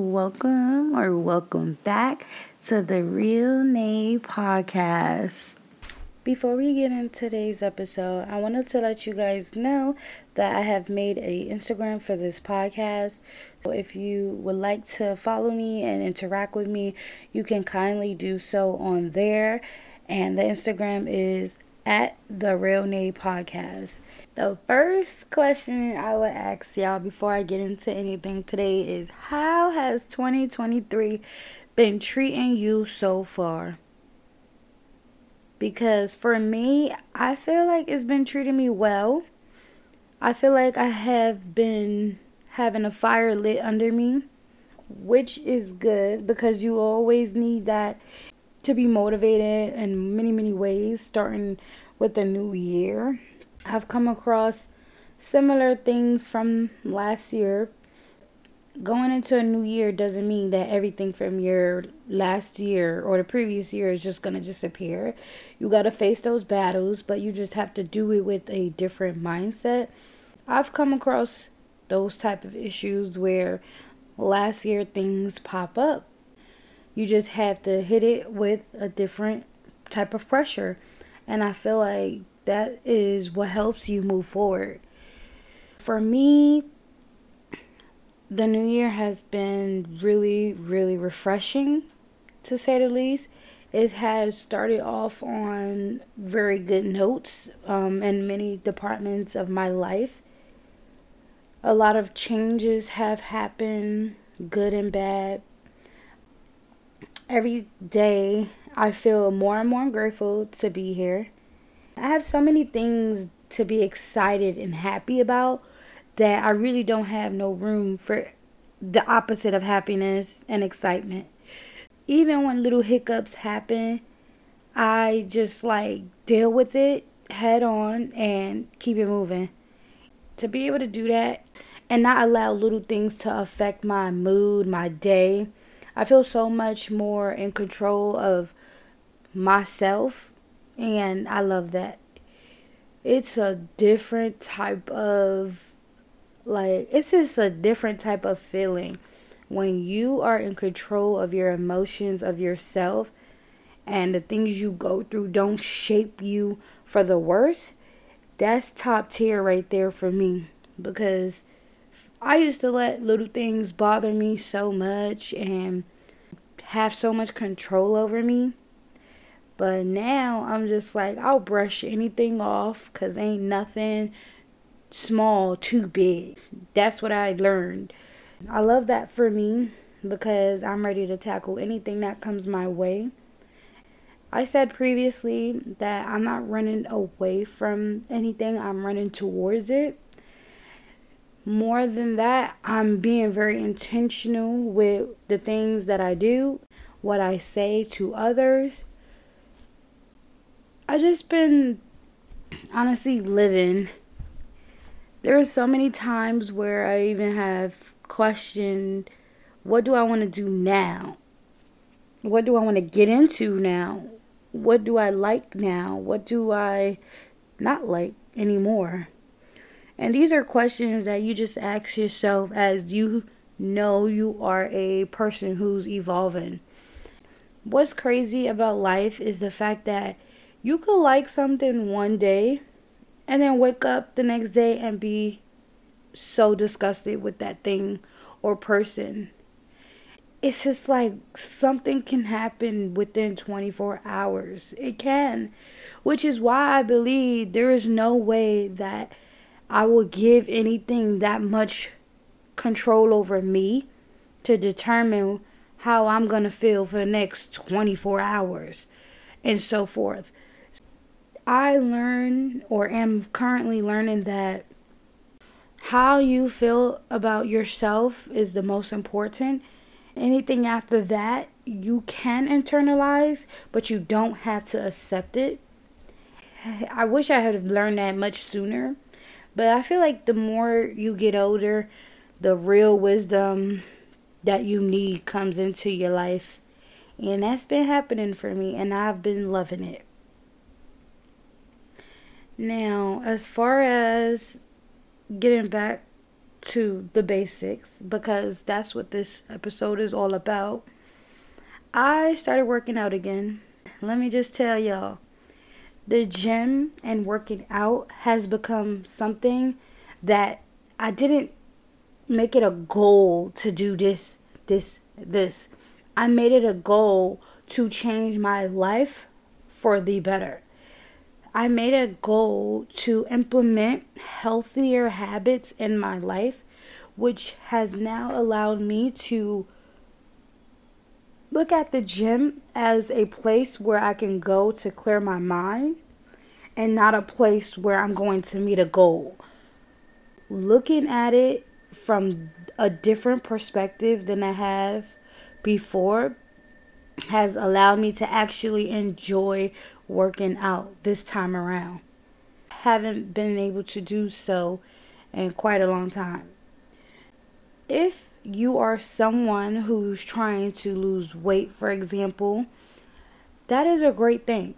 welcome or welcome back to the Real Nae podcast. Before we get into today's episode, I wanted to let you guys know that I have made a Instagram for this podcast. So if you would like to follow me and interact with me, you can kindly do so on there. And the Instagram is at the Real Nae Podcast. The first question I would ask y'all before I get into anything today is How has 2023 been treating you so far? Because for me, I feel like it's been treating me well. I feel like I have been having a fire lit under me, which is good because you always need that to be motivated in many, many ways, starting with the new year. I've come across similar things from last year. Going into a new year doesn't mean that everything from your last year or the previous year is just going to disappear. You got to face those battles, but you just have to do it with a different mindset. I've come across those type of issues where last year things pop up you just have to hit it with a different type of pressure. And I feel like that is what helps you move forward. For me, the new year has been really, really refreshing, to say the least. It has started off on very good notes um, in many departments of my life. A lot of changes have happened, good and bad, every day I feel more and more grateful to be here. I have so many things to be excited and happy about that I really don't have no room for the opposite of happiness and excitement. Even when little hiccups happen, I just like deal with it head on and keep it moving. To be able to do that and not allow little things to affect my mood, my day, I feel so much more in control of myself, and I love that. It's a different type of like it's just a different type of feeling when you are in control of your emotions of yourself and the things you go through don't shape you for the worse that's top tier right there for me because I used to let little things bother me so much and have so much control over me. But now I'm just like, I'll brush anything off because ain't nothing small too big. That's what I learned. I love that for me because I'm ready to tackle anything that comes my way. I said previously that I'm not running away from anything, I'm running towards it more than that, I'm being very intentional with the things that I do, what I say to others. I just been honestly living. There are so many times where I even have questioned what do I want to do now? What do I want to get into now? What do I like now? What do I not like anymore? And these are questions that you just ask yourself as you know you are a person who's evolving. What's crazy about life is the fact that you could like something one day and then wake up the next day and be so disgusted with that thing or person. It's just like something can happen within 24 hours. It can, which is why I believe there is no way that I would give anything that much control over me to determine how I'm going to feel for the next 24 hours and so forth. I learn or am currently learning that how you feel about yourself is the most important. Anything after that, you can internalize, but you don't have to accept it. I wish I had learned that much sooner but I feel like the more you get older, the real wisdom that you need comes into your life. And that's been happening for me, and I've been loving it. Now, as far as getting back to the basics because that's what this episode is all about. I started working out again. Let me just tell y'all the gym and working out has become something that I didn't make it a goal to do this, this, this. I made it a goal to change my life for the better. I made a goal to implement healthier habits in my life, which has now allowed me to look at the gym as a place where I can go to clear my mind and not a place where I'm going to meet a goal. Looking at it from a different perspective than I have before has allowed me to actually enjoy working out this time around. Haven't been able to do so in quite a long time. If you are someone who's trying to lose weight, for example, that is a great thing.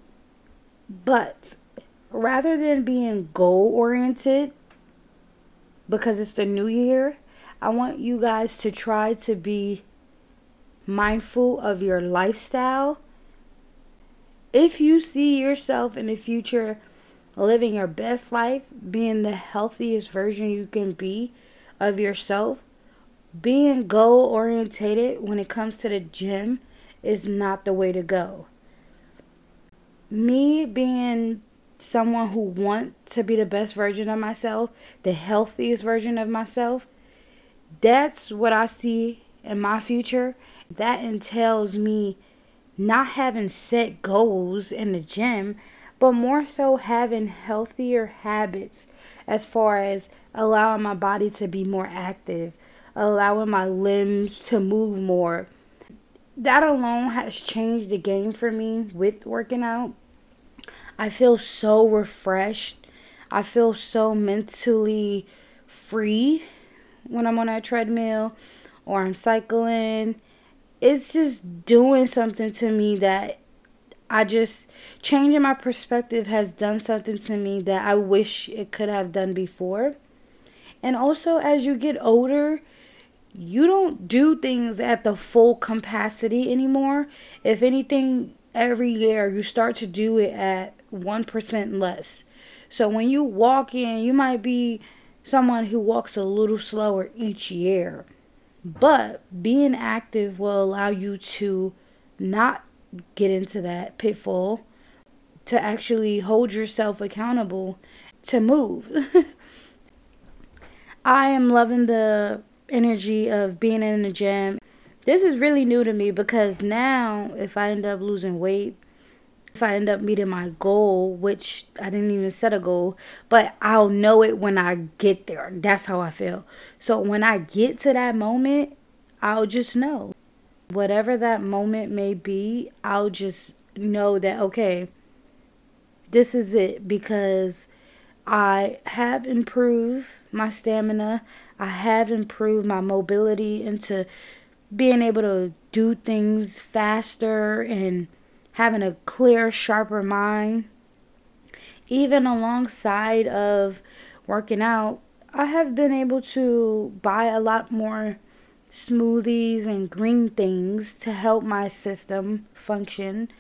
But rather than being goal oriented, because it's the new year, I want you guys to try to be mindful of your lifestyle. If you see yourself in the future living your best life, being the healthiest version you can be of yourself, being goal orientated when it comes to the gym is not the way to go. Me being someone who want to be the best version of myself, the healthiest version of myself, that's what I see in my future that entails me not having set goals in the gym, but more so having healthier habits as far as allowing my body to be more active, allowing my limbs to move more. That alone has changed the game for me with working out. I feel so refreshed. I feel so mentally free when I'm on a treadmill or I'm cycling it's just doing something to me that I just changing my perspective has done something to me that I wish it could have done before. And also as you get older, you don't do things at the full capacity anymore. If anything, every year you start to do it at 1% less. So when you walk in, you might be someone who walks a little slower each year. But being active will allow you to not get into that pitfall, to actually hold yourself accountable to move. I am loving the energy of being in the gym. This is really new to me because now, if I end up losing weight, if I end up meeting my goal, which I didn't even set a goal, but I'll know it when I get there. That's how I feel. So when I get to that moment, I'll just know. Whatever that moment may be, I'll just know that, okay, this is it because I have improved my stamina. I have improved my mobility into being able to do things faster and having a clear, sharper mind. Even alongside of working out, I have been able to buy a lot more smoothies and green things to help my system function.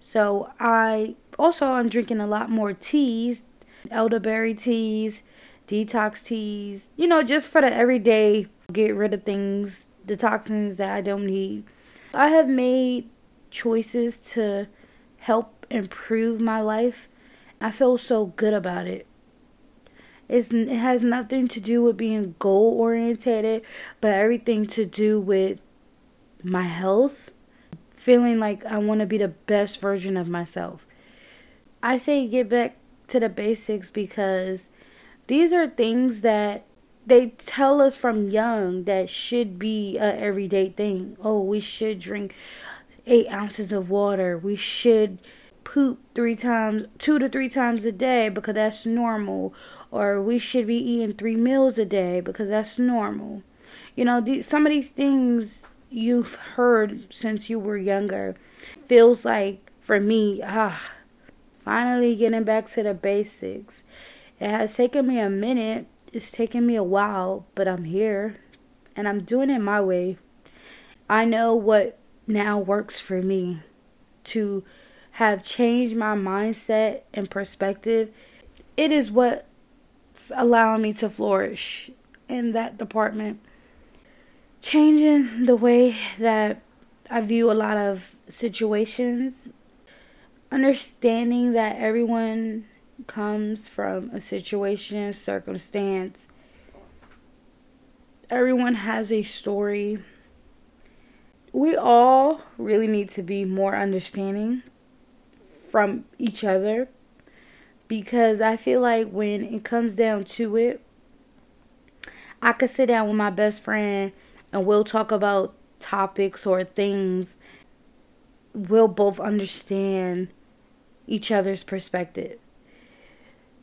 So I also am drinking a lot more teas, elderberry teas, detox teas, you know, just for the everyday get rid of things, the toxins that I don't need. I have made choices to help improve my life. I feel so good about it. It's, it has nothing to do with being goal orientated, but everything to do with my health, feeling like I want to be the best version of myself. I say get back to the basics because these are things that they tell us from young that should be a everyday thing. Oh, we should drink eight ounces of water. We should poop three times, two to three times a day because that's normal or we should be eating three meals a day because that's normal. You know, some of these things you've heard since you were younger feels like for me, ah, finally getting back to the basics. It has taken me a minute It's taken me a while, but I'm here and I'm doing it my way. I know what now works for me to have changed my mindset and perspective. It is what's allowing me to flourish in that department. Changing the way that I view a lot of situations, understanding that everyone comes from a situation, circumstance. Everyone has a story. We all really need to be more understanding from each other because I feel like when it comes down to it, I could sit down with my best friend and we'll talk about topics or things. We'll both understand each other's perspective.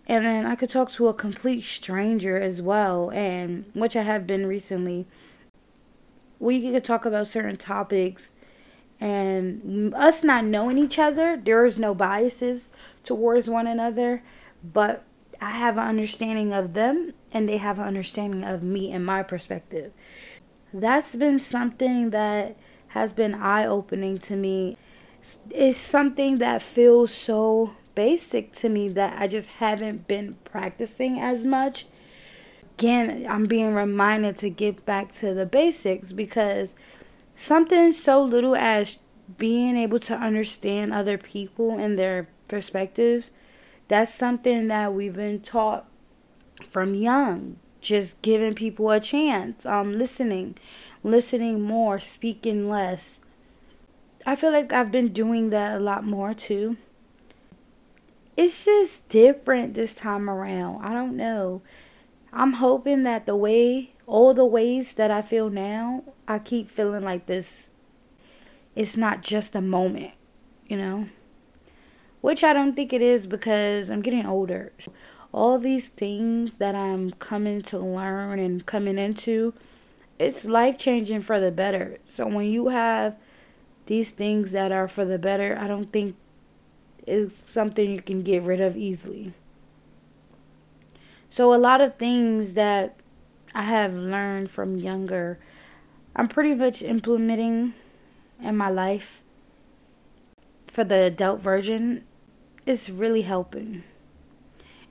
And then I could talk to a complete stranger as well, and which I have been recently. We could talk about certain topics, and us not knowing each other, there is no biases towards one another, but I have an understanding of them, and they have an understanding of me and my perspective. That's been something that has been eye opening to me. It's something that feels so basic to me that I just haven't been practicing as much. Again, I'm being reminded to get back to the basics because something so little as being able to understand other people and their perspectives, that's something that we've been taught from young. Just giving people a chance, um, listening, listening more, speaking less. I feel like I've been doing that a lot more too it's just different this time around. I don't know. I'm hoping that the way, all the ways that I feel now, I keep feeling like this. It's not just a moment, you know? Which I don't think it is because I'm getting older. All these things that I'm coming to learn and coming into, it's life changing for the better. So when you have these things that are for the better, I don't think is something you can get rid of easily. So, a lot of things that I have learned from younger, I'm pretty much implementing in my life for the adult version. It's really helping.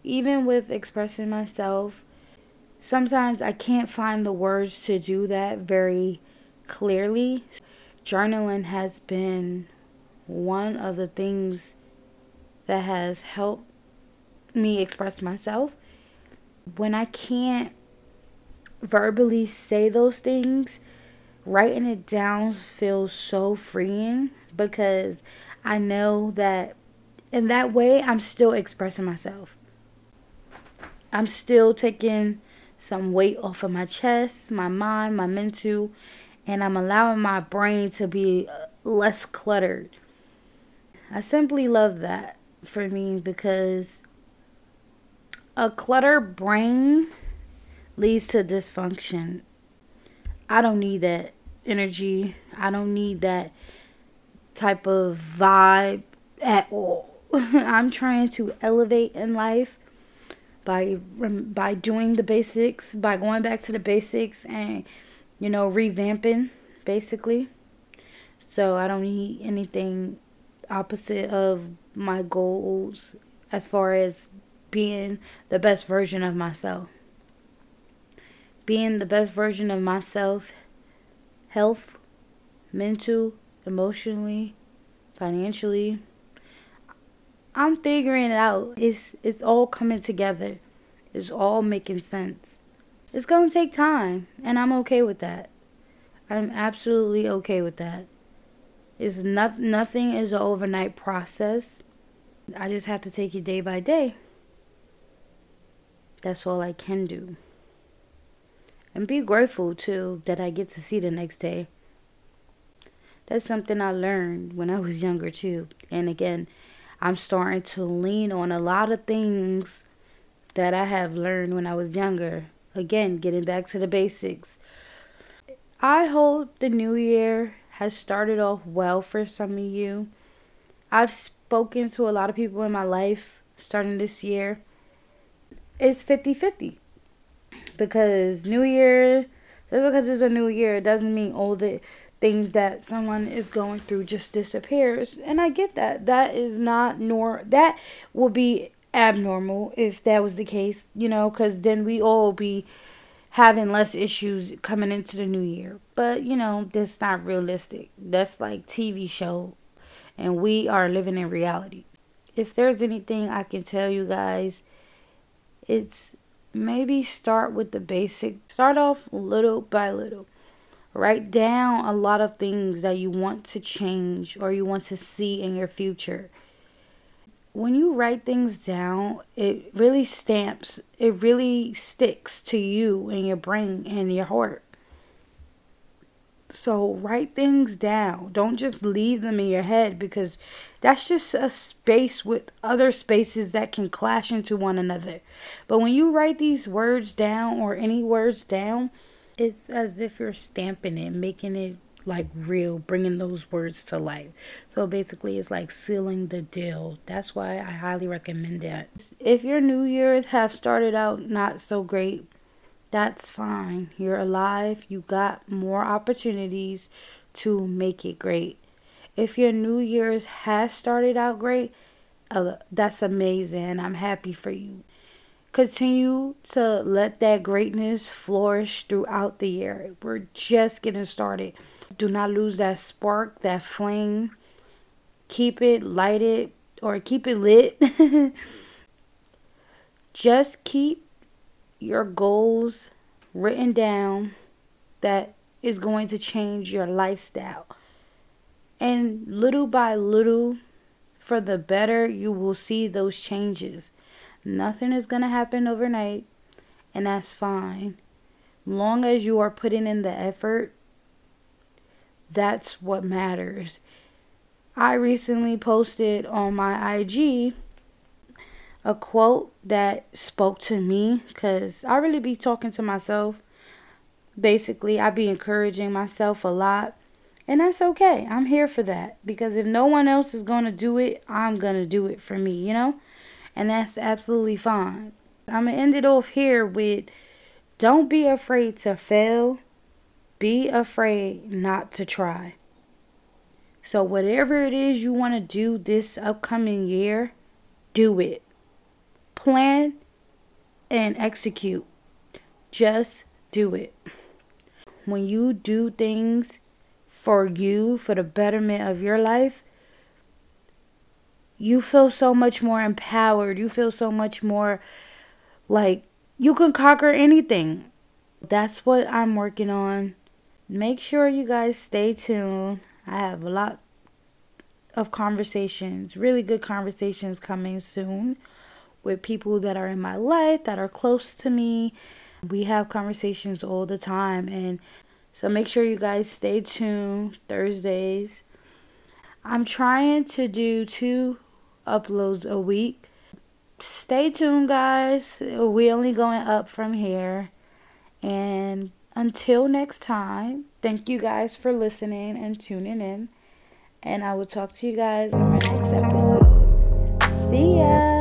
Even with expressing myself, sometimes I can't find the words to do that very clearly. Journaling has been one of the things that has helped me express myself. When I can't verbally say those things, writing it down feels so freeing because I know that in that way I'm still expressing myself. I'm still taking some weight off of my chest, my mind, my mental, and I'm allowing my brain to be less cluttered. I simply love that for me because a cluttered brain leads to dysfunction. I don't need that energy. I don't need that type of vibe at all. I'm trying to elevate in life by by doing the basics, by going back to the basics and you know revamping basically. So I don't need anything opposite of my goals as far as being the best version of myself. Being the best version of myself, health, mental, emotionally, financially. I'm figuring it out. It's it's all coming together. It's all making sense. It's going to take time, and I'm okay with that. I'm absolutely okay with that. It's not nothing is an overnight process. I just have to take it day by day. That's all I can do. And be grateful too that I get to see the next day. That's something I learned when I was younger too. And again, I'm starting to lean on a lot of things that I have learned when I was younger. Again, getting back to the basics. I hope the new year has started off well for some of you. I've spoken to a lot of people in my life starting this year. It's 50 50. because New Year, just because it's a new year, it doesn't mean all the things that someone is going through just disappears. And I get that. That is not nor that will be abnormal if that was the case, you know, because then we all be having less issues coming into the new year. But you know, that's not realistic. That's like TV show, and we are living in reality. If there's anything I can tell you guys, it's maybe start with the basic. Start off little by little. Write down a lot of things that you want to change or you want to see in your future. When you write things down, it really stamps, it really sticks to you in your brain and your heart. So write things down. Don't just leave them in your head because that's just a space with other spaces that can clash into one another. But when you write these words down or any words down, it's as if you're stamping it, making it like real, bringing those words to life. So basically, it's like sealing the deal. That's why I highly recommend that. If your New Year's have started out not so great, that's fine. You're alive. You got more opportunities to make it great. If your New Year's has started out great, uh, that's amazing. I'm happy for you. Continue to let that greatness flourish throughout the year. We're just getting started. Do not lose that spark, that flame. Keep it lighted or keep it lit. just keep your goals written down that is going to change your lifestyle. And little by little, for the better, you will see those changes. Nothing is going to happen overnight, and that's fine. Long as you are putting in the effort, that's what matters. I recently posted on my IG a quote that spoke to me because I really be talking to myself. Basically, I be encouraging myself a lot. And that's okay. I'm here for that because if no one else is going to do it, I'm going to do it for me, you know? And that's absolutely fine. I'm going to end it off here with don't be afraid to fail, be afraid not to try. So, whatever it is you want to do this upcoming year, do it plan and execute. Just do it. When you do things for you, for the betterment of your life, you feel so much more empowered. You feel so much more like you can conquer anything. That's what I'm working on. Make sure you guys stay tuned. I have a lot of conversations, really good conversations coming soon with people that are in my life, that are close to me. We have conversations all the time. And so make sure you guys stay tuned Thursdays. I'm trying to do two uploads a week. Stay tuned, guys. We only going up from here. And until next time, thank you guys for listening and tuning in. And I will talk to you guys on my next episode. See ya.